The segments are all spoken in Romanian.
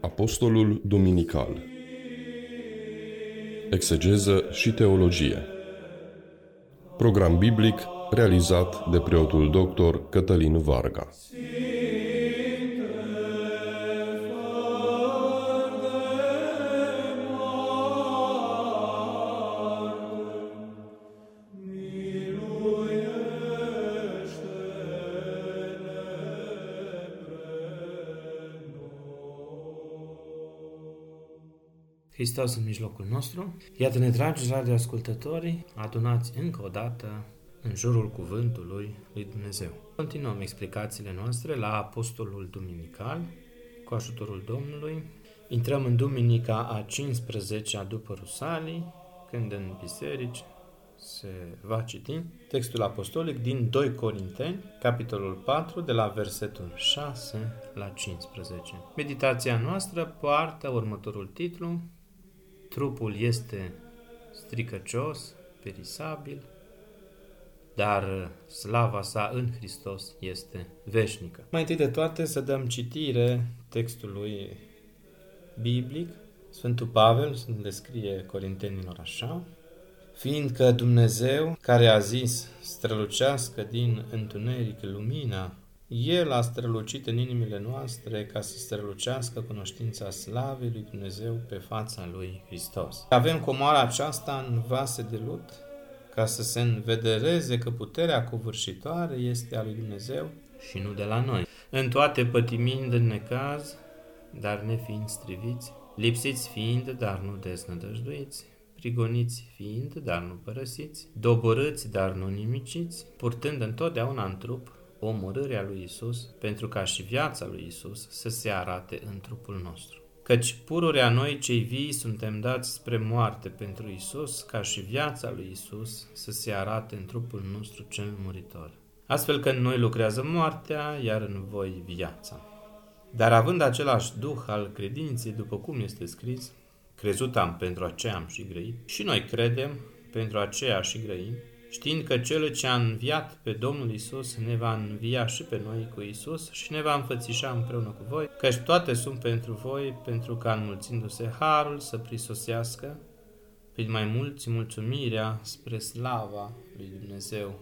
Apostolul Duminical Exegeză și teologie Program biblic realizat de preotul doctor Cătălin Varga. Hristos în mijlocul nostru. Iată-ne, dragi radioascultători, adunați încă o dată în jurul cuvântului lui Dumnezeu. Continuăm explicațiile noastre la Apostolul Duminical, cu ajutorul Domnului. Intrăm în Duminica a 15-a după Rusalii, când în biserici se va citi textul apostolic din 2 Corinteni, capitolul 4, de la versetul 6 la 15. Meditația noastră poartă următorul titlu, Trupul este stricăcios, perisabil, dar slava sa în Hristos este veșnică. Mai întâi de toate să dăm citire textului biblic. Sfântul Pavel le scrie Corintenilor așa, fiindcă Dumnezeu, care a zis strălucească din întuneric lumina el a strălucit în inimile noastre ca să strălucească cunoștința slavei lui Dumnezeu pe fața lui Hristos. Avem comoara aceasta în vase de lut ca să se învedereze că puterea covârșitoare este a lui Dumnezeu și nu de la noi. În toate pătimind în necaz, dar nefiind striviți, lipsiți fiind, dar nu deznădăjduiți, prigoniți fiind, dar nu părăsiți, doborâți, dar nu nimiciți, purtând întotdeauna în trup omorârea lui Isus, pentru ca și viața lui Isus să se arate în trupul nostru. Căci pururea noi cei vii suntem dați spre moarte pentru Isus, ca și viața lui Isus să se arate în trupul nostru cel muritor. Astfel că în noi lucrează moartea, iar în voi viața. Dar având același duh al credinței, după cum este scris, crezut am, pentru aceea am și grăit, și noi credem, pentru aceea și grăim, știind că Cel ce a înviat pe Domnul Isus ne va învia și pe noi cu Isus și ne va înfățișa împreună cu voi, căci toate sunt pentru voi, pentru ca înmulțindu-se harul să prisosească prin mai mulți mulțumirea spre slava lui Dumnezeu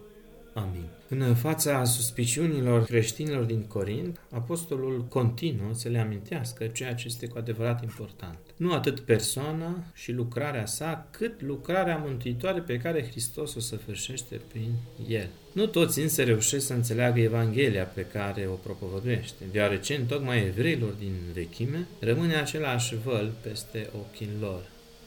Amin. În fața suspiciunilor creștinilor din Corint, apostolul continuă să le amintească ceea ce este cu adevărat important. Nu atât persoana și lucrarea sa, cât lucrarea mântuitoare pe care Hristos o săvârșește prin el. Nu toți însă reușesc să înțeleagă Evanghelia pe care o propovăduiește, deoarece în tocmai evreilor din vechime rămâne același văl peste ochii lor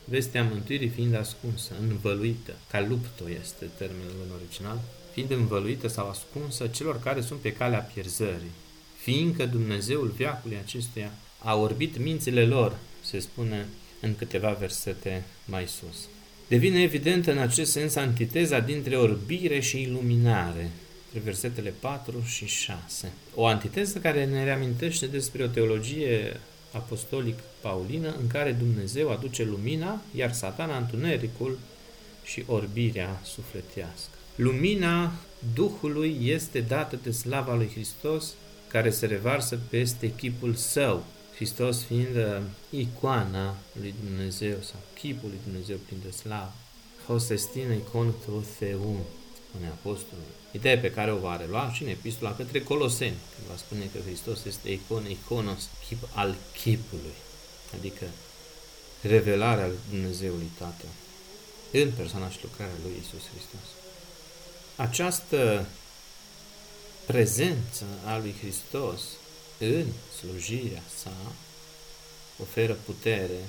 vestea mântuirii fiind ascunsă, învăluită, ca lupto este termenul în original, fiind învăluită sau ascunsă celor care sunt pe calea pierzării, fiindcă Dumnezeul veacului acestuia a orbit mințile lor, se spune în câteva versete mai sus. Devine evidentă în acest sens antiteza dintre orbire și iluminare, între versetele 4 și 6. O antiteză care ne reamintește despre o teologie apostolic paulină în care Dumnezeu aduce lumina, iar satana întunericul și orbirea sufletească. Lumina Duhului este dată de slava lui Hristos, care se revarsă peste chipul său, Hristos fiind uh, icoana lui Dumnezeu sau chipul lui Dumnezeu plin de slavă. Hostestină icon theum, spune apostolul. Ideea pe care o va relua și în epistola către Coloseni, când va spune că Hristos este icon, iconos, chip al chipului, adică revelarea lui Dumnezeului Tatăl în persoana și lucrarea lui Isus Hristos. Această prezență a lui Hristos în slujirea sa oferă putere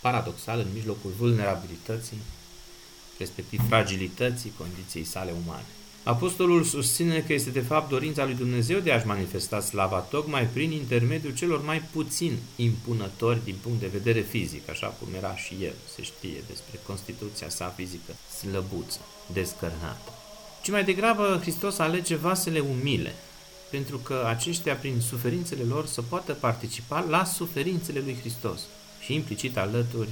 paradoxal în mijlocul vulnerabilității, respectiv fragilității condiției sale umane. Apostolul susține că este de fapt dorința lui Dumnezeu de a-și manifesta slava tocmai prin intermediul celor mai puțin impunători din punct de vedere fizic, așa cum era și el, se știe despre constituția sa fizică, slăbuță, descărnată. Ci mai degrabă Hristos alege vasele umile, pentru că aceștia, prin suferințele lor, să poată participa la suferințele lui Hristos și implicit alături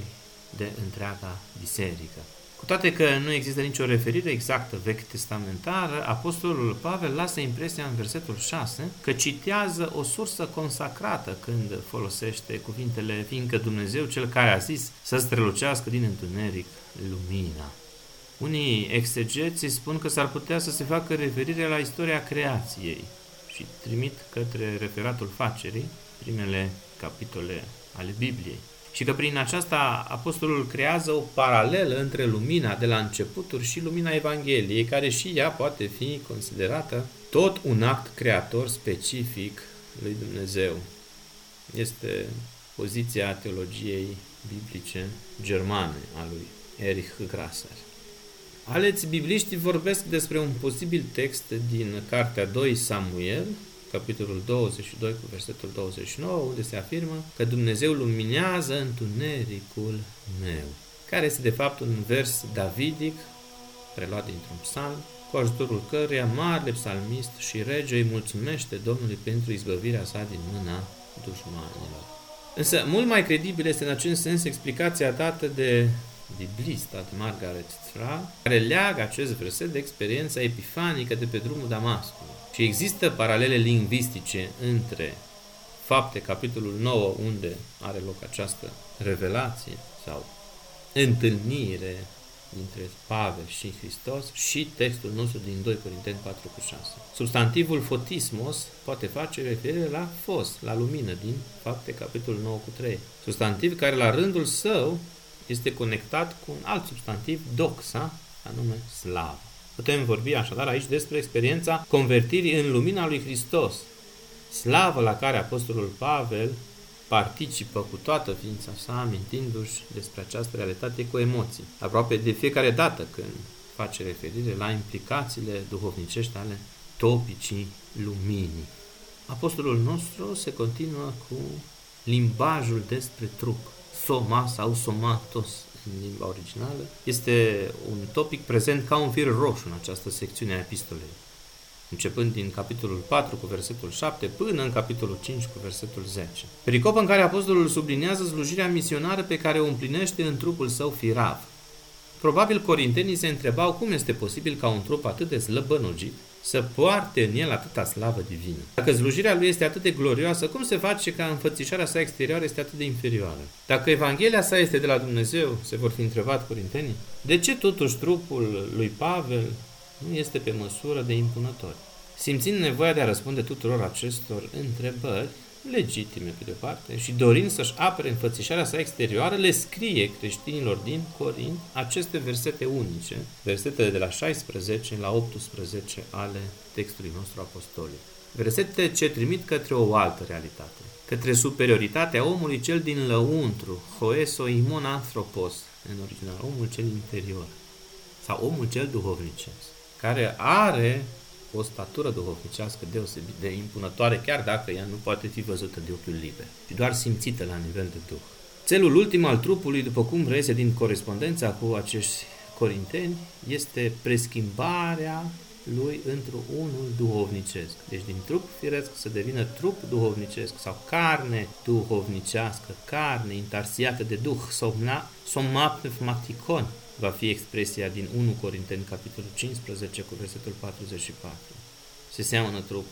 de întreaga biserică. Cu toate că nu există nicio referire exactă vechi testamentară, Apostolul Pavel lasă impresia în versetul 6 că citează o sursă consacrată când folosește cuvintele fiindcă Dumnezeu cel care a zis să strălucească din întuneric lumina. Unii exegeții spun că s-ar putea să se facă referire la istoria creației și trimit către referatul facerii, primele capitole ale Bibliei și că prin aceasta apostolul creează o paralelă între lumina de la începuturi și lumina Evangheliei, care și ea poate fi considerată tot un act creator specific lui Dumnezeu. Este poziția teologiei biblice germane a lui Erich Grasser. Aleți bibliștii vorbesc despre un posibil text din Cartea 2 Samuel, capitolul 22 cu versetul 29, unde se afirmă că Dumnezeu luminează întunericul meu, care este de fapt un vers davidic, preluat dintr-un psalm, cu ajutorul căruia marele psalmist și rege îi mulțumește Domnului pentru izbăvirea sa din mâna dușmanilor. Însă, mult mai credibil este în acest sens explicația dată de biblista de Margaret Tra, care leagă acest verset de experiența epifanică de pe drumul Damascului. Și există paralele lingvistice între fapte, capitolul 9, unde are loc această revelație sau întâlnire dintre Pavel și Hristos și textul nostru din 2 Corinteni 4 cu 6. Substantivul fotismos poate face referire la fos, la lumină, din fapte capitolul 9 cu 3. Substantiv care la rândul său este conectat cu un alt substantiv, doxa, anume slavă. Putem vorbi așadar aici despre experiența convertirii în lumina lui Hristos, slavă la care Apostolul Pavel participă cu toată ființa sa, amintindu-și despre această realitate cu emoții, aproape de fiecare dată când face referire la implicațiile duhovnicești ale topicii luminii. Apostolul nostru se continuă cu limbajul despre trup, soma sau somatos, în limba originală, este un topic prezent ca un fir roșu în această secțiune a epistolei, începând din capitolul 4 cu versetul 7 până în capitolul 5 cu versetul 10. Pericopă în care apostolul sublinează slujirea misionară pe care o împlinește în trupul său firav. Probabil corintenii se întrebau cum este posibil ca un trup atât de slăbănogit să poarte în el atâta slavă divină. Dacă slujirea lui este atât de glorioasă, cum se face ca înfățișarea sa exterioară este atât de inferioară? Dacă Evanghelia sa este de la Dumnezeu, se vor fi întrebat corintenii, de ce totuși trupul lui Pavel nu este pe măsură de impunător? Simțind nevoia de a răspunde tuturor acestor întrebări, legitime pe de parte, și dorind să-și apere înfățișarea sa exterioară, le scrie creștinilor din Corint aceste versete unice, versetele de la 16 la 18 ale textului nostru apostolic. Versete ce trimit către o altă realitate, către superioritatea omului cel din lăuntru, hoeso imon anthropos, în original, omul cel interior, sau omul cel duhovnicesc, care are o statură duhovnicească deosebit de impunătoare, chiar dacă ea nu poate fi văzută de ochiul liber, ci doar simțită la nivel de duh. Celul ultim al trupului, după cum reiese din corespondența cu acești corinteni, este preschimbarea lui într-un unul duhovnicesc. Deci din trup firesc să devină trup duhovnicesc sau carne duhovnicească, carne intarsiată de duh, somna, somapnefmaticon, va fi expresia din 1 Corinteni, capitolul 15, cu versetul 44. Se seamănă trup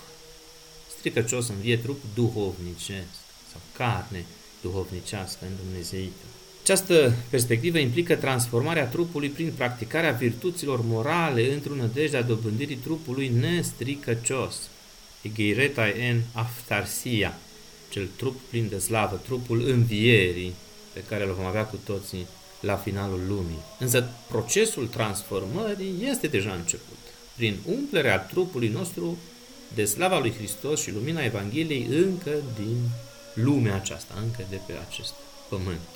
stricăcios în vie trup duhovnicesc sau carne duhovnicească în Dumnezeită. Această perspectivă implică transformarea trupului prin practicarea virtuților morale într-o nădejde a dobândirii trupului nestricăcios. Egeireta en aftarsia, cel trup plin de slavă, trupul învierii, pe care îl vom avea cu toții la finalul lumii. Însă procesul transformării este deja început. Prin umplerea trupului nostru de slava lui Hristos și lumina Evangheliei încă din lumea aceasta, încă de pe acest pământ.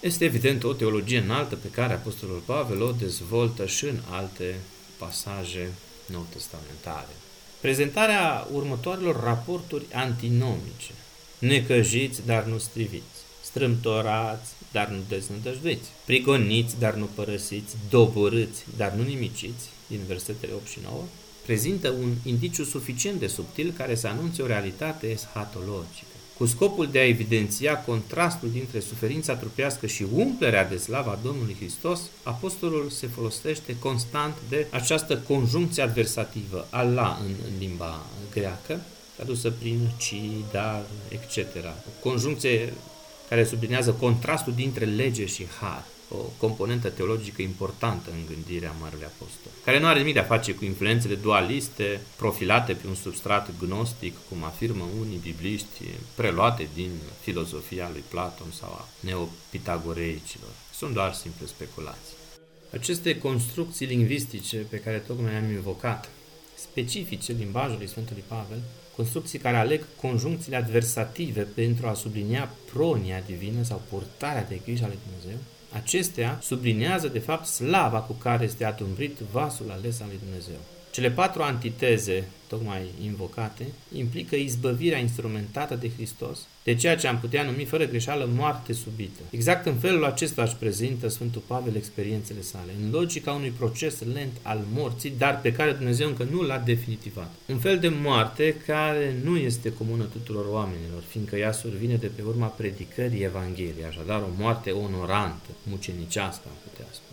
Este evident o teologie înaltă pe care Apostolul Pavel o dezvoltă și în alte pasaje nou-testamentare. Prezentarea următoarelor raporturi antinomice. Necăjiți, dar nu striviți. Strâmtorați, dar nu deznădăjduiți, prigoniți, dar nu părăsiți, doborâți, dar nu nimiciți, din versetele 8 și 9, prezintă un indiciu suficient de subtil care să anunțe o realitate eschatologică. Cu scopul de a evidenția contrastul dintre suferința trupească și umplerea de slava Domnului Hristos, apostolul se folosește constant de această conjuncție adversativă, Allah în, în limba greacă, tradusă prin ci, dar, etc. O conjuncție care sublinează contrastul dintre lege și har o componentă teologică importantă în gândirea Marele Apostol, care nu are nimic de a face cu influențele dualiste profilate pe un substrat gnostic, cum afirmă unii bibliști, preluate din filozofia lui Platon sau a neopitagoreicilor. Sunt doar simple speculații. Aceste construcții lingvistice pe care tocmai am invocat, specifice limbajului Sfântului Pavel, construcții care aleg conjuncțiile adversative pentru a sublinia pronia divină sau purtarea de grijă ale Dumnezeu, Acestea sublinează, de fapt, slava cu care este atumbrit vasul ales al lui Dumnezeu. Cele patru antiteze, tocmai invocate, implică izbăvirea instrumentată de Hristos de ceea ce am putea numi fără greșeală moarte subită. Exact în felul acesta își prezintă Sfântul Pavel experiențele sale, în logica unui proces lent al morții, dar pe care Dumnezeu încă nu l-a definitivat. Un fel de moarte care nu este comună tuturor oamenilor, fiindcă ea survine de pe urma predicării Evangheliei, așadar o moarte onorantă, mucenicească, am putea spune.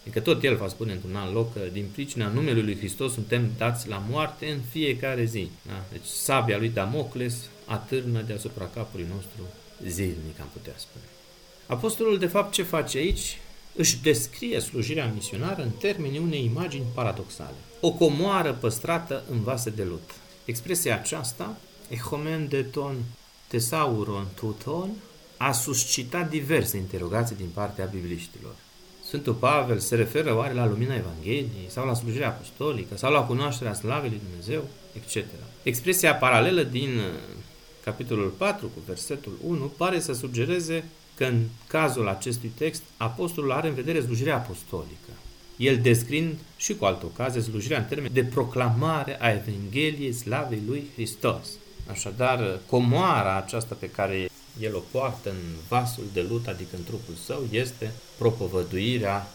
Adică tot el va spune într-un alt loc că din pricina numelui lui Hristos suntem dați la moarte în fiecare zi. Da? Deci sabia lui Damocles atârnă deasupra capului nostru zilnic, am putea spune. Apostolul, de fapt, ce face aici? Își descrie slujirea misionară în termenii unei imagini paradoxale. O comoară păstrată în vase de lut. Expresia aceasta, ehomen de ton tesauron tuton, a suscitat diverse interogații din partea bibliștilor. Sfântul Pavel se referă oare la lumina Evangheliei sau la slujirea apostolică sau la cunoașterea slavei lui Dumnezeu, etc. Expresia paralelă din uh, capitolul 4 cu versetul 1 pare să sugereze că în cazul acestui text apostolul are în vedere slujirea apostolică. El descrind și cu altă ocazie slujirea în termen de proclamare a Evangheliei slavei lui Hristos. Așadar, comoara aceasta pe care el o poartă în vasul de lut, adică în trupul său, este propovăduirea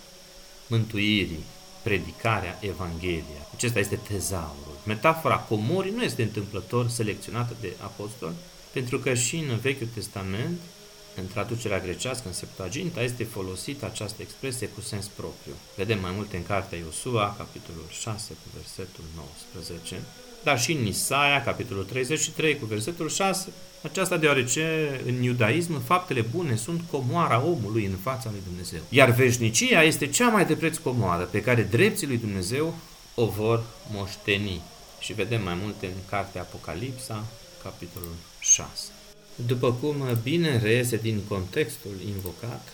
mântuirii, predicarea Evanghelia. Acesta este tezaurul. Metafora comorii nu este întâmplător selecționată de apostol, pentru că și în Vechiul Testament, în traducerea grecească, în Septuaginta, este folosită această expresie cu sens propriu. Vedem mai multe în cartea Iosua, capitolul 6, cu versetul 19, dar și în Isaia, capitolul 33, cu versetul 6, aceasta deoarece în iudaism faptele bune sunt comoara omului în fața lui Dumnezeu. Iar veșnicia este cea mai de preț comoară pe care drepții lui Dumnezeu o vor moșteni. Și vedem mai multe în cartea Apocalipsa, capitolul 6. După cum bine reiese din contextul invocat,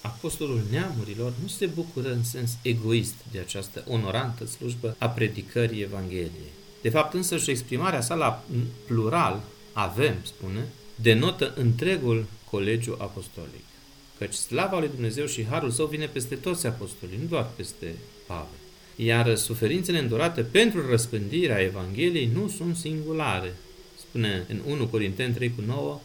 Apostolul neamurilor nu se bucură în sens egoist de această onorantă slujbă a predicării Evangheliei. De fapt, însă și exprimarea sa la plural, avem, spune, denotă întregul colegiu apostolic. Căci slava lui Dumnezeu și harul său vine peste toți apostolii, nu doar peste Pavel. Iar suferințele îndurate pentru răspândirea Evangheliei nu sunt singulare. Spune în 1 Corinteni 3 cu 9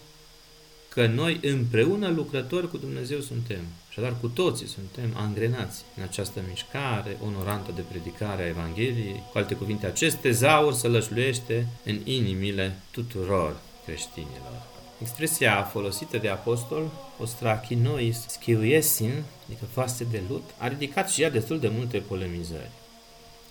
că noi împreună lucrători cu Dumnezeu suntem. Așadar, cu toții suntem angrenați în această mișcare onorantă de predicare a Evangheliei. Cu alte cuvinte, acest tezaur să lășluiește în inimile tuturor creștinilor. Expresia folosită de apostol, ostrachinois schiuiesin, adică faste de lut, a ridicat și ea destul de multe polemizări.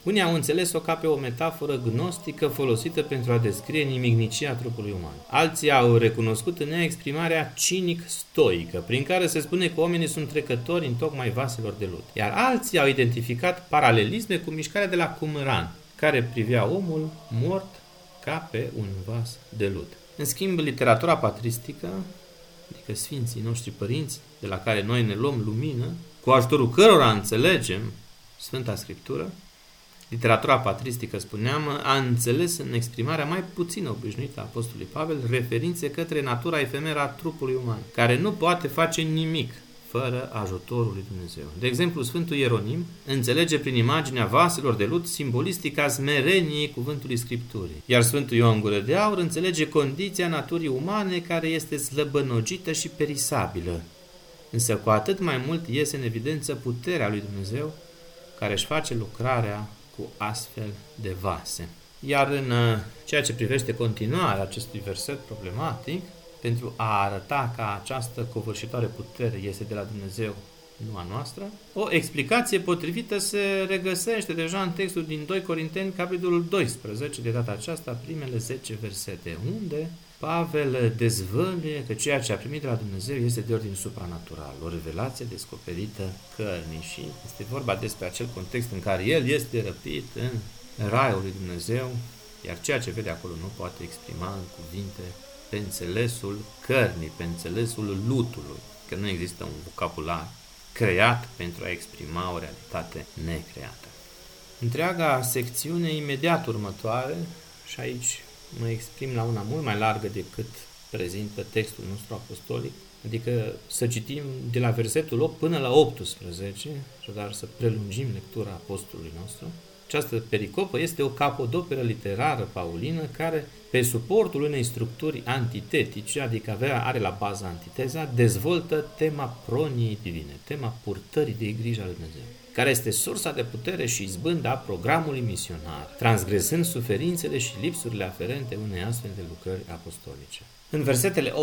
Unii au înțeles-o ca pe o metaforă gnostică folosită pentru a descrie nimicnicia trupului uman. Alții au recunoscut în ea exprimarea cinic-stoică, prin care se spune că oamenii sunt trecători în tocmai vaselor de lut. Iar alții au identificat paralelisme cu mișcarea de la Qumran, care privea omul mort ca pe un vas de lut. În schimb, literatura patristică, adică Sfinții noștri părinți, de la care noi ne luăm lumină, cu ajutorul cărora înțelegem Sfânta Scriptură, Literatura patristică, spuneam, a înțeles în exprimarea mai puțin obișnuită a Apostolului Pavel referințe către natura efemeră a trupului uman, care nu poate face nimic fără ajutorul lui Dumnezeu. De exemplu, Sfântul Ieronim înțelege prin imaginea vaselor de lut simbolistica smereniei cuvântului Scripturii, iar Sfântul Ioan Gură de Aur înțelege condiția naturii umane care este slăbănogită și perisabilă. Însă cu atât mai mult iese în evidență puterea lui Dumnezeu care își face lucrarea cu astfel de vase. Iar în uh, ceea ce privește continuarea acestui verset problematic, pentru a arăta că această covârșitoare putere este de la Dumnezeu, nu a noastră. O explicație potrivită se regăsește deja în textul din 2 Corinteni, capitolul 12, de data aceasta, primele 10 versete, unde Pavel dezvăluie că ceea ce a primit de la Dumnezeu este de ordin supranatural, o revelație descoperită cărnii și este vorba despre acel context în care el este răpit în raiul lui Dumnezeu, iar ceea ce vede acolo nu poate exprima în cuvinte pe înțelesul cărnii, pe înțelesul lutului, că nu există un vocabular creat pentru a exprima o realitate necreată. Întreaga secțiune imediat următoare, și aici mă exprim la una mult mai largă decât prezintă textul nostru apostolic, adică să citim de la versetul 8 până la 18, dar să prelungim lectura apostolului nostru, această pericopă este o capodoperă literară paulină care, pe suportul unei structuri antitetice, adică avea, are la bază antiteza, dezvoltă tema proniei divine, tema purtării de grijă al Dumnezeu care este sursa de putere și izbânda programului misionar, transgresând suferințele și lipsurile aferente unei astfel de lucrări apostolice. În versetele 8-9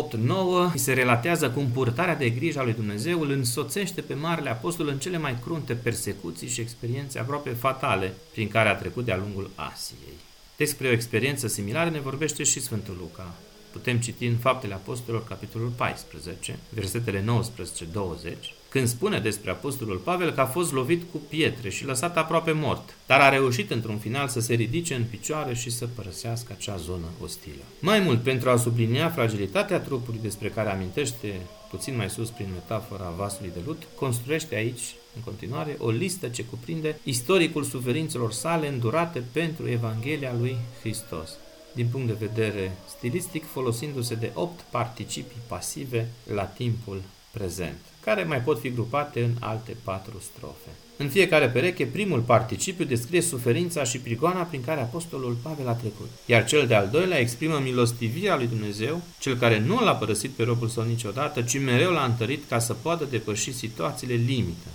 se relatează cum purtarea de grijă a lui Dumnezeu îl însoțește pe Marele Apostol în cele mai crunte persecuții și experiențe aproape fatale prin care a trecut de-a lungul Asiei. Despre o experiență similară ne vorbește și Sfântul Luca. Putem citi în Faptele Apostolilor, capitolul 14, versetele 19-20, când spune despre Apostolul Pavel că a fost lovit cu pietre și lăsat aproape mort, dar a reușit într-un final să se ridice în picioare și să părăsească acea zonă ostilă. Mai mult, pentru a sublinia fragilitatea trupului despre care amintește puțin mai sus prin metafora vasului de lut, construiește aici, în continuare, o listă ce cuprinde istoricul suferințelor sale îndurate pentru Evanghelia lui Hristos din punct de vedere stilistic, folosindu-se de opt participii pasive la timpul prezent, care mai pot fi grupate în alte patru strofe. În fiecare pereche, primul participiu descrie suferința și prigoana prin care Apostolul Pavel a trecut, iar cel de-al doilea exprimă milostivirea lui Dumnezeu, cel care nu l-a părăsit pe robul său niciodată, ci mereu l-a întărit ca să poată depăși situațiile limită.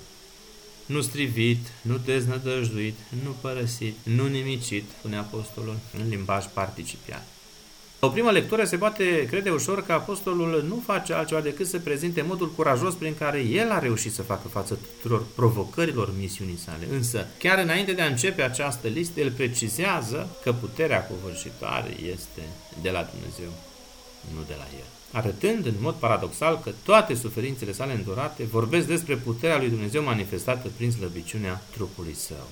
Nu strivit, nu deznădăjduit, nu părăsit, nu nimicit, spune Apostolul în limbaj participial. O primă lectură se poate crede ușor că apostolul nu face altceva decât să prezinte modul curajos prin care el a reușit să facă față tuturor provocărilor misiunii sale. Însă, chiar înainte de a începe această listă, el precizează că puterea covârșitoare este de la Dumnezeu, nu de la el. Arătând în mod paradoxal că toate suferințele sale îndurate vorbesc despre puterea lui Dumnezeu manifestată prin slăbiciunea trupului său.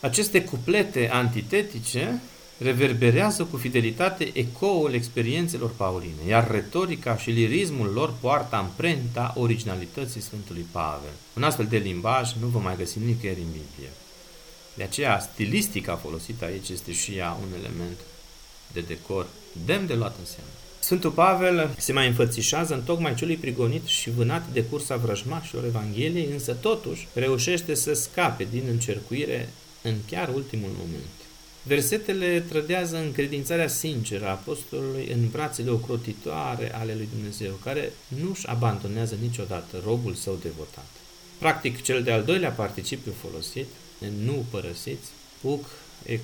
Aceste cuplete antitetice reverberează cu fidelitate ecoul experiențelor pauline, iar retorica și lirismul lor poartă amprenta originalității Sfântului Pavel. Un astfel de limbaj nu vă mai găsim nicăieri în Biblie. De aceea, stilistica folosită aici este și ea un element de decor demn de luat în seamă. Sfântul Pavel se mai înfățișează în tocmai celui prigonit și vânat de cursa vrăjmașilor Evangheliei, însă totuși reușește să scape din încercuire în chiar ultimul moment. Versetele trădează încredințarea sinceră a apostolului în brațele ocrotitoare ale lui Dumnezeu, care nu-și abandonează niciodată robul său devotat. Practic, cel de-al doilea participiu folosit, nu părăsiți, puc e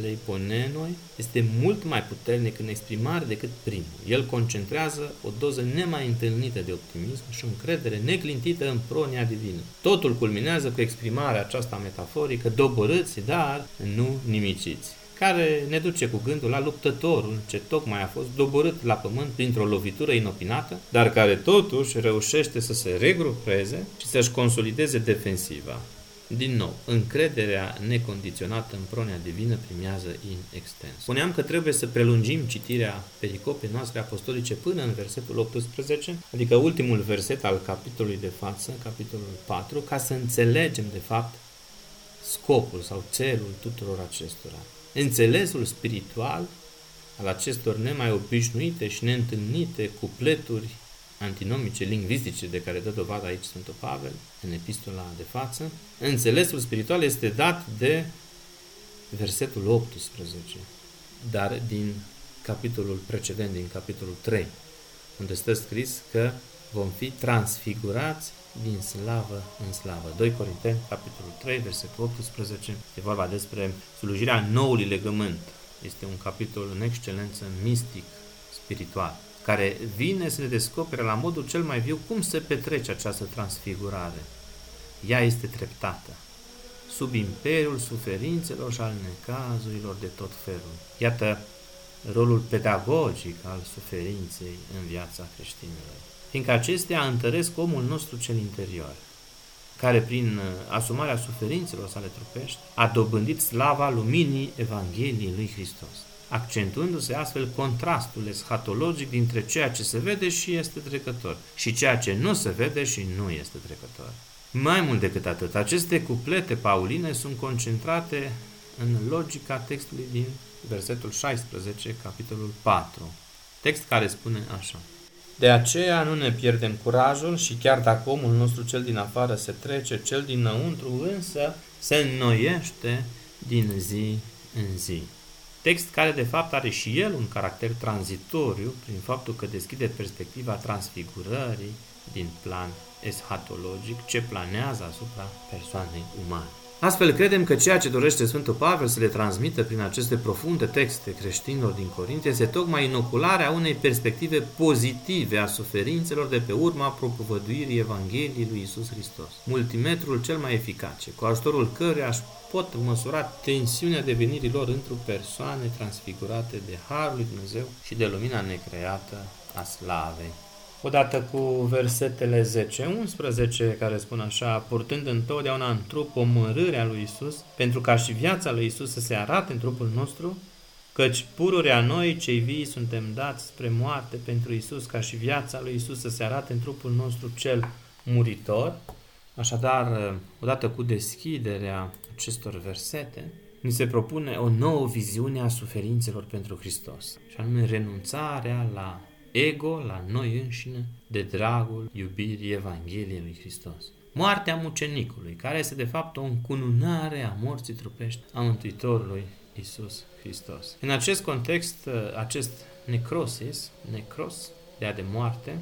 leiponenoi, este mult mai puternic în exprimare decât primul. El concentrează o doză nemai întâlnită de optimism și o încredere neclintită în pronia divină. Totul culminează cu exprimarea aceasta metaforică, doborâți, dar nu nimiciți care ne duce cu gândul la luptătorul ce tocmai a fost doborât la pământ printr-o lovitură inopinată, dar care totuși reușește să se regrupeze și să-și consolideze defensiva. Din nou, încrederea necondiționată în pronia divină primează in extens. Spuneam că trebuie să prelungim citirea pericopei noastre apostolice până în versetul 18, adică ultimul verset al capitolului de față, capitolul 4, ca să înțelegem de fapt scopul sau țelul tuturor acestora. Înțelesul spiritual al acestor nemai obișnuite și neîntâlnite cupleturi antinomice lingvistice de care dă dovadă aici Sfântul Pavel în epistola de față, înțelesul spiritual este dat de versetul 18, dar din capitolul precedent, din capitolul 3, unde stă scris că vom fi transfigurați din slavă în slavă. 2 Corinteni, capitolul 3, versetul 18, e vorba despre slujirea noului legământ. Este un capitol în excelență mistic, spiritual care vine să ne descopere la modul cel mai viu cum se petrece această transfigurare. Ea este treptată, sub imperiul suferințelor și al necazurilor de tot felul. Iată rolul pedagogic al suferinței în viața creștinilor, fiindcă acestea întăresc omul nostru cel interior, care prin uh, asumarea suferințelor sale trupești a dobândit slava luminii Evangheliei lui Hristos accentuându-se astfel contrastul eschatologic dintre ceea ce se vede și este trecător și ceea ce nu se vede și nu este trecător. Mai mult decât atât, aceste cuplete pauline sunt concentrate în logica textului din versetul 16, capitolul 4, text care spune așa. De aceea nu ne pierdem curajul și chiar dacă omul nostru cel din afară se trece, cel dinăuntru însă se înnoiește din zi în zi. Text care de fapt are și el un caracter tranzitoriu prin faptul că deschide perspectiva transfigurării din plan eschatologic ce planează asupra persoanei umane. Astfel, credem că ceea ce dorește Sfântul Pavel să le transmită prin aceste profunde texte creștinilor din Corint este tocmai inocularea unei perspective pozitive a suferințelor de pe urma propovăduirii Evangheliei lui Isus Hristos. Multimetrul cel mai eficace, cu ajutorul căruia își pot măsura tensiunea devenirii lor într-o persoane transfigurate de Harul lui Dumnezeu și de lumina necreată a slavei odată cu versetele 10-11 care spun așa, purtând întotdeauna în trup omorârea lui Isus, pentru ca și viața lui Isus să se arate în trupul nostru, căci pururea noi, cei vii, suntem dați spre moarte pentru Isus, ca și viața lui Isus să se arate în trupul nostru cel muritor. Așadar, odată cu deschiderea acestor versete, ni se propune o nouă viziune a suferințelor pentru Hristos, și anume renunțarea la ego la noi înșine de dragul iubirii Evangheliei lui Hristos. Moartea mucenicului, care este de fapt o încununare a morții trupești a Mântuitorului Isus Hristos. În acest context, acest necrosis, necros, de a de moarte,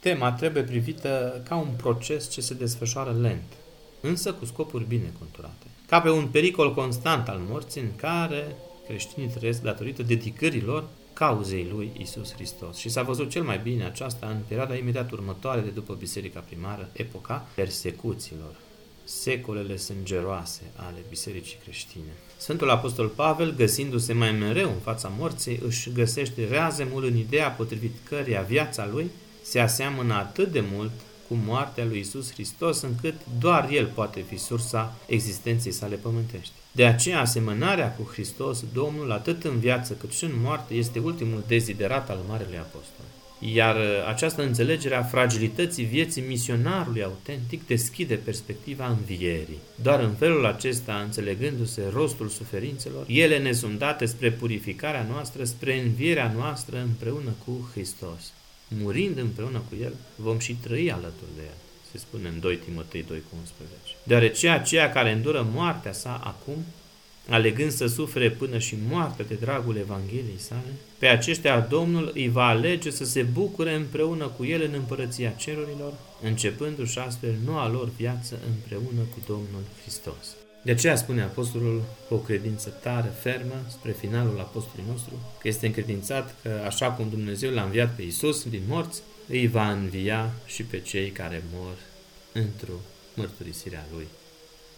tema trebuie privită ca un proces ce se desfășoară lent, însă cu scopuri bine conturate. Ca pe un pericol constant al morții în care creștinii trăiesc datorită dedicărilor cauzei lui Isus Hristos. Și s-a văzut cel mai bine aceasta în perioada imediat următoare de după Biserica Primară, epoca persecuțiilor, secolele sângeroase ale Bisericii creștine. Sfântul Apostol Pavel, găsindu-se mai mereu în fața morții, își găsește reazemul în ideea potrivit căreia viața lui se aseamănă atât de mult cu moartea lui Isus Hristos, încât doar El poate fi sursa existenței sale pământești. De aceea, asemănarea cu Hristos, Domnul, atât în viață cât și în moarte, este ultimul deziderat al Marelui Apostol. Iar uh, această înțelegere a fragilității vieții misionarului autentic deschide perspectiva învierii. Doar în felul acesta, înțelegându-se rostul suferințelor, ele ne sunt date spre purificarea noastră, spre învierea noastră împreună cu Hristos. Murind împreună cu El, vom și trăi alături de El se spune în 2 Timotei 2 cu 11. Deoarece aceea care îndură moartea sa acum, alegând să sufere până și moartea de dragul Evangheliei sale, pe aceștia Domnul îi va alege să se bucure împreună cu el în împărăția cerurilor, începându-și astfel noua lor viață împreună cu Domnul Hristos. De aceea spune Apostolul cu o credință tare, fermă, spre finalul apostolului nostru, că este încredințat că așa cum Dumnezeu l-a înviat pe Isus din morți, îi va învia și pe cei care mor într-o mărturisirea Lui,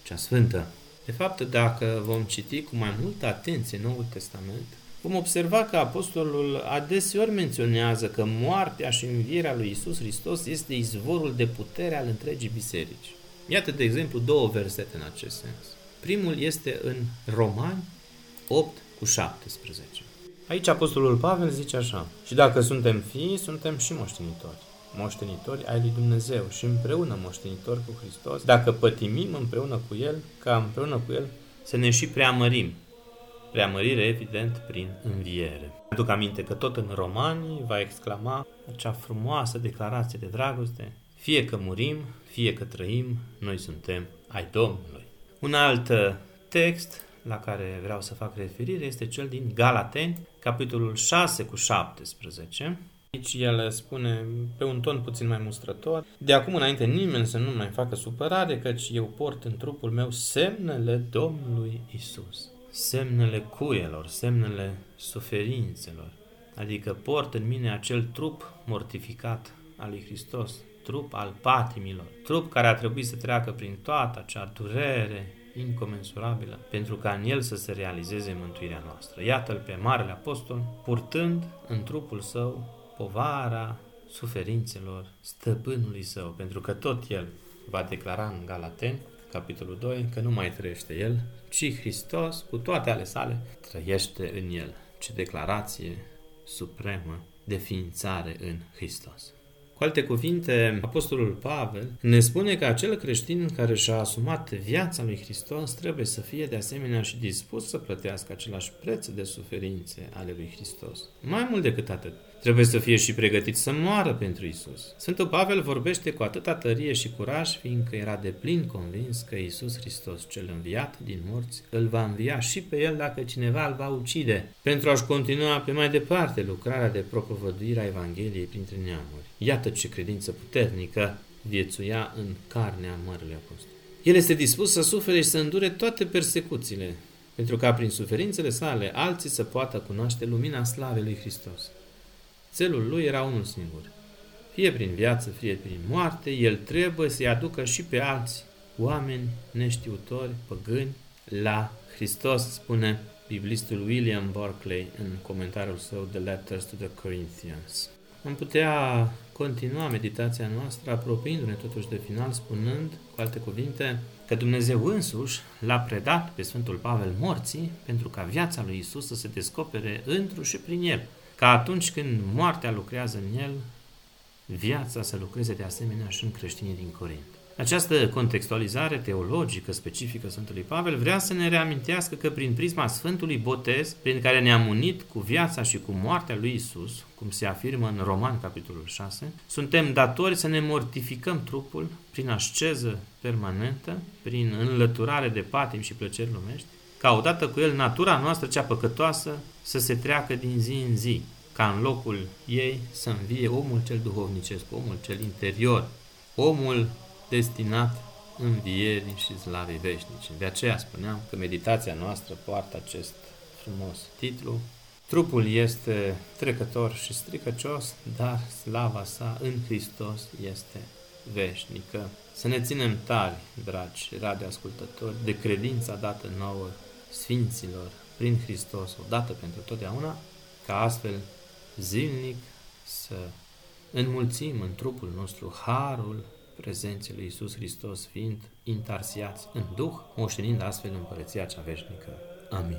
cea sfântă. De fapt, dacă vom citi cu mai multă atenție Noul Testament, vom observa că Apostolul adeseori menționează că moartea și învierea lui Isus Hristos este izvorul de putere al întregii biserici. Iată, de exemplu, două versete în acest sens. Primul este în Romani 8 cu 17. Aici Apostolul Pavel zice așa, și dacă suntem fii, suntem și moștenitori. Moștenitori ai lui Dumnezeu și împreună moștenitori cu Hristos, dacă pătimim împreună cu El, ca împreună cu El să ne și preamărim. Preamărire, evident, prin înviere. Aduc aminte că tot în Romani va exclama acea frumoasă declarație de dragoste, fie că murim, fie că trăim, noi suntem ai Domnului. Un alt text la care vreau să fac referire este cel din Galateni, capitolul 6 cu 17. Aici el spune pe un ton puțin mai mustrător, de acum înainte nimeni să nu mai facă supărare, căci eu port în trupul meu semnele Domnului Isus, semnele cuielor, semnele suferințelor, adică port în mine acel trup mortificat al lui Hristos, trup al patimilor, trup care a trebuit să treacă prin toată acea durere incomensurabilă pentru ca în el să se realizeze mântuirea noastră. Iată-l pe Marele Apostol purtând în trupul său povara suferințelor stăpânului său, pentru că tot el va declara în Galaten, capitolul 2, că nu mai trăiește el, ci Hristos, cu toate ale sale, trăiește în el. Ce declarație supremă de ființare în Hristos. Cu alte cuvinte, Apostolul Pavel ne spune că acel creștin care și-a asumat viața lui Hristos trebuie să fie de asemenea și dispus să plătească același preț de suferințe ale lui Hristos. Mai mult decât atât, trebuie să fie și pregătit să moară pentru Isus. Sfântul Pavel vorbește cu atâta tărie și curaj, fiindcă era de plin convins că Isus Hristos, cel înviat din morți, îl va învia și pe el dacă cineva îl va ucide, pentru a-și continua pe mai departe lucrarea de propovăduire a Evangheliei printre neamuri. Iată ce credință puternică viețuia în carnea Mărului Apostol. El este dispus să sufere și să îndure toate persecuțiile, pentru ca prin suferințele sale alții să poată cunoaște lumina slavei lui Hristos. Țelul lui era unul singur. Fie prin viață, fie prin moarte, el trebuie să-i aducă și pe alți oameni neștiutori, păgâni, la Hristos, spune biblistul William Barclay în comentariul său The Letters to the Corinthians. Am putea continua meditația noastră apropiindu-ne totuși de final, spunând, cu alte cuvinte, că Dumnezeu însuși l-a predat pe Sfântul Pavel morții pentru ca viața lui Isus să se descopere întru și prin el – ca atunci când moartea lucrează în el, viața să lucreze de asemenea și în creștinii din Corint. Această contextualizare teologică specifică Sfântului Pavel vrea să ne reamintească că prin prisma Sfântului Botez, prin care ne-am unit cu viața și cu moartea lui Isus, cum se afirmă în Roman, capitolul 6, suntem datori să ne mortificăm trupul prin asceză permanentă, prin înlăturare de patim și plăceri lumești, ca odată cu el natura noastră cea păcătoasă să se treacă din zi în zi, ca în locul ei să învie omul cel duhovnicesc, omul cel interior, omul destinat învierii și slavei veșnice. De aceea spuneam că meditația noastră poartă acest frumos titlu. Trupul este trecător și stricăcios, dar slava sa în Hristos este veșnică. Să ne ținem tari, dragi radioascultători, de credința dată nouă Sfinților prin Hristos, odată pentru totdeauna, ca astfel zilnic să înmulțim în trupul nostru harul prezenței lui Iisus Hristos, fiind intarsiați în Duh, moștenind astfel împărăția cea veșnică. Amin.